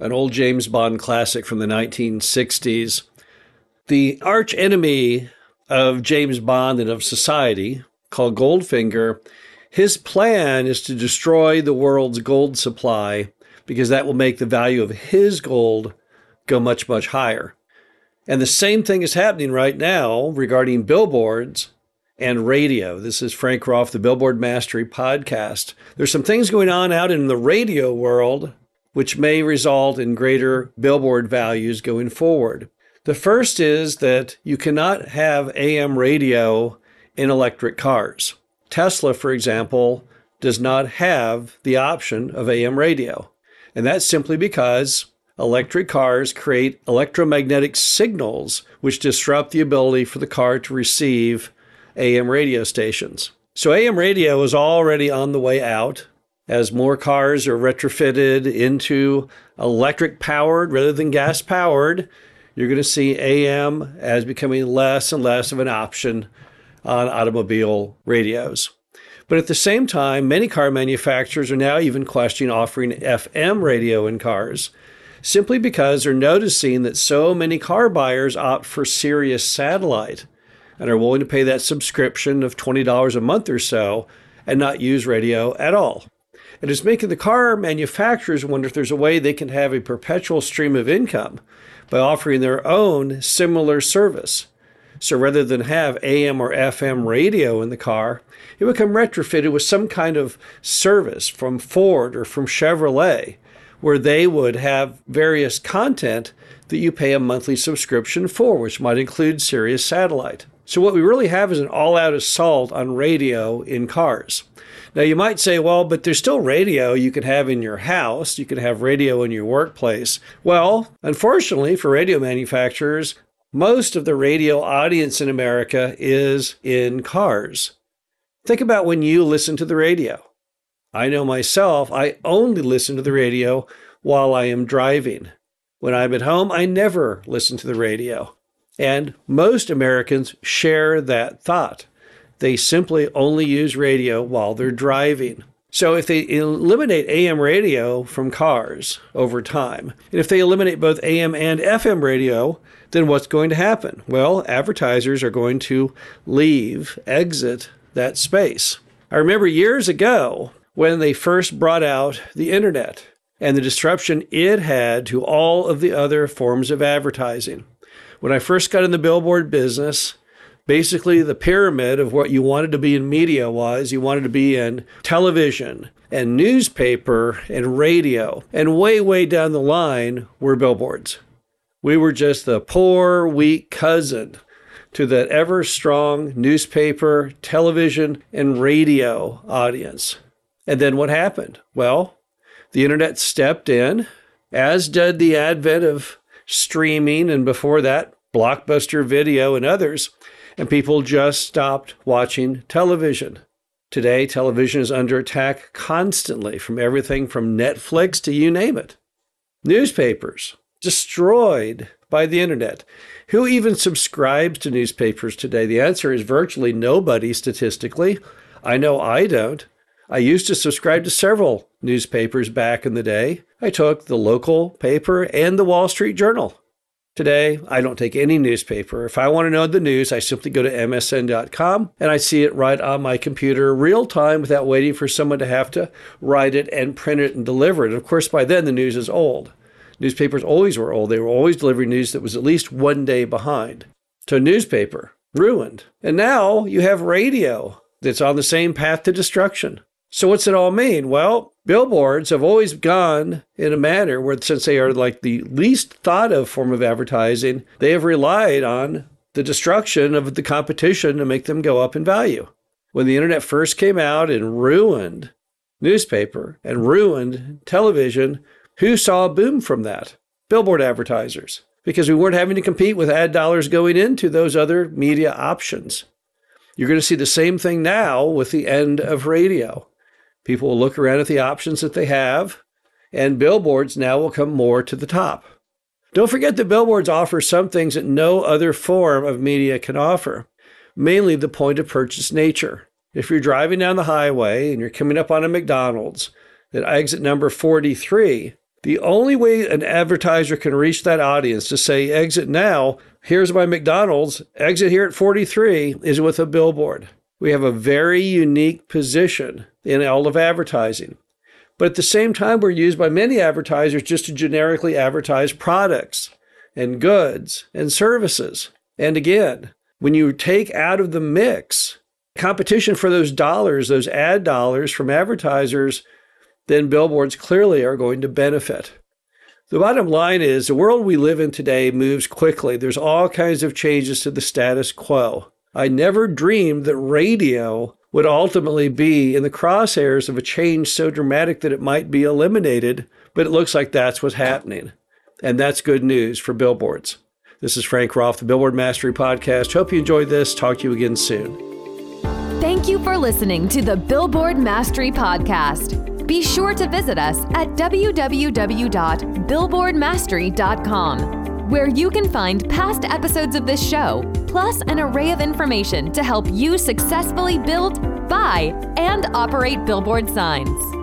an old James Bond classic from the 1960s, the arch enemy of James Bond and of society, called Goldfinger, his plan is to destroy the world's gold supply because that will make the value of his gold go much, much higher. And the same thing is happening right now regarding billboards and radio. This is Frank Rolfe, the Billboard Mastery Podcast. There's some things going on out in the radio world which may result in greater billboard values going forward. The first is that you cannot have AM radio in electric cars. Tesla, for example, does not have the option of AM radio. And that's simply because electric cars create electromagnetic signals which disrupt the ability for the car to receive AM radio stations. So AM radio is already on the way out as more cars are retrofitted into electric powered rather than gas powered. You're going to see AM as becoming less and less of an option on automobile radios. But at the same time, many car manufacturers are now even questioning offering FM radio in cars simply because they're noticing that so many car buyers opt for Sirius satellite and are willing to pay that subscription of $20 a month or so and not use radio at all. And it's making the car manufacturers wonder if there's a way they can have a perpetual stream of income by offering their own similar service. So rather than have AM or FM radio in the car, it would come retrofitted with some kind of service from Ford or from Chevrolet, where they would have various content that you pay a monthly subscription for, which might include Sirius satellite. So, what we really have is an all out assault on radio in cars. Now, you might say, well, but there's still radio you can have in your house, you can have radio in your workplace. Well, unfortunately for radio manufacturers, most of the radio audience in America is in cars. Think about when you listen to the radio. I know myself, I only listen to the radio while I am driving. When I'm at home, I never listen to the radio. And most Americans share that thought. They simply only use radio while they're driving. So if they eliminate AM radio from cars over time, and if they eliminate both AM and FM radio, then what's going to happen? Well, advertisers are going to leave, exit that space. I remember years ago when they first brought out the internet and the disruption it had to all of the other forms of advertising. When I first got in the billboard business, basically the pyramid of what you wanted to be in media was you wanted to be in television and newspaper and radio. And way, way down the line were billboards. We were just the poor, weak cousin to that ever strong newspaper, television, and radio audience. And then what happened? Well, the internet stepped in, as did the advent of streaming, and before that, blockbuster video and others, and people just stopped watching television. Today, television is under attack constantly from everything from Netflix to you name it. Newspapers destroyed by the internet. Who even subscribes to newspapers today? The answer is virtually nobody statistically. I know I don't. I used to subscribe to several newspapers back in the day. I took the local paper and the Wall Street Journal. Today, I don't take any newspaper. If I want to know the news, I simply go to msn.com and I see it right on my computer real time without waiting for someone to have to write it and print it and deliver it. And of course, by then the news is old. Newspapers always were old. They were always delivering news that was at least one day behind. So, newspaper, ruined. And now you have radio that's on the same path to destruction. So, what's it all mean? Well, billboards have always gone in a manner where, since they are like the least thought of form of advertising, they have relied on the destruction of the competition to make them go up in value. When the internet first came out and ruined newspaper and ruined television, who saw a boom from that? billboard advertisers because we weren't having to compete with ad dollars going into those other media options. You're going to see the same thing now with the end of radio. People will look around at the options that they have, and billboards now will come more to the top. Don't forget that billboards offer some things that no other form of media can offer, mainly the point of purchase nature. If you're driving down the highway and you're coming up on a McDonald's at exit number 43, the only way an advertiser can reach that audience to say, exit now, here's my McDonald's, exit here at 43, is with a billboard. We have a very unique position in all of advertising. But at the same time, we're used by many advertisers just to generically advertise products and goods and services. And again, when you take out of the mix competition for those dollars, those ad dollars from advertisers, then billboards clearly are going to benefit. The bottom line is the world we live in today moves quickly. There's all kinds of changes to the status quo. I never dreamed that radio would ultimately be in the crosshairs of a change so dramatic that it might be eliminated, but it looks like that's what's happening. And that's good news for billboards. This is Frank Rolfe, the Billboard Mastery Podcast. Hope you enjoyed this. Talk to you again soon. Thank you for listening to the Billboard Mastery Podcast. Be sure to visit us at www.billboardmastery.com, where you can find past episodes of this show, plus an array of information to help you successfully build, buy, and operate billboard signs.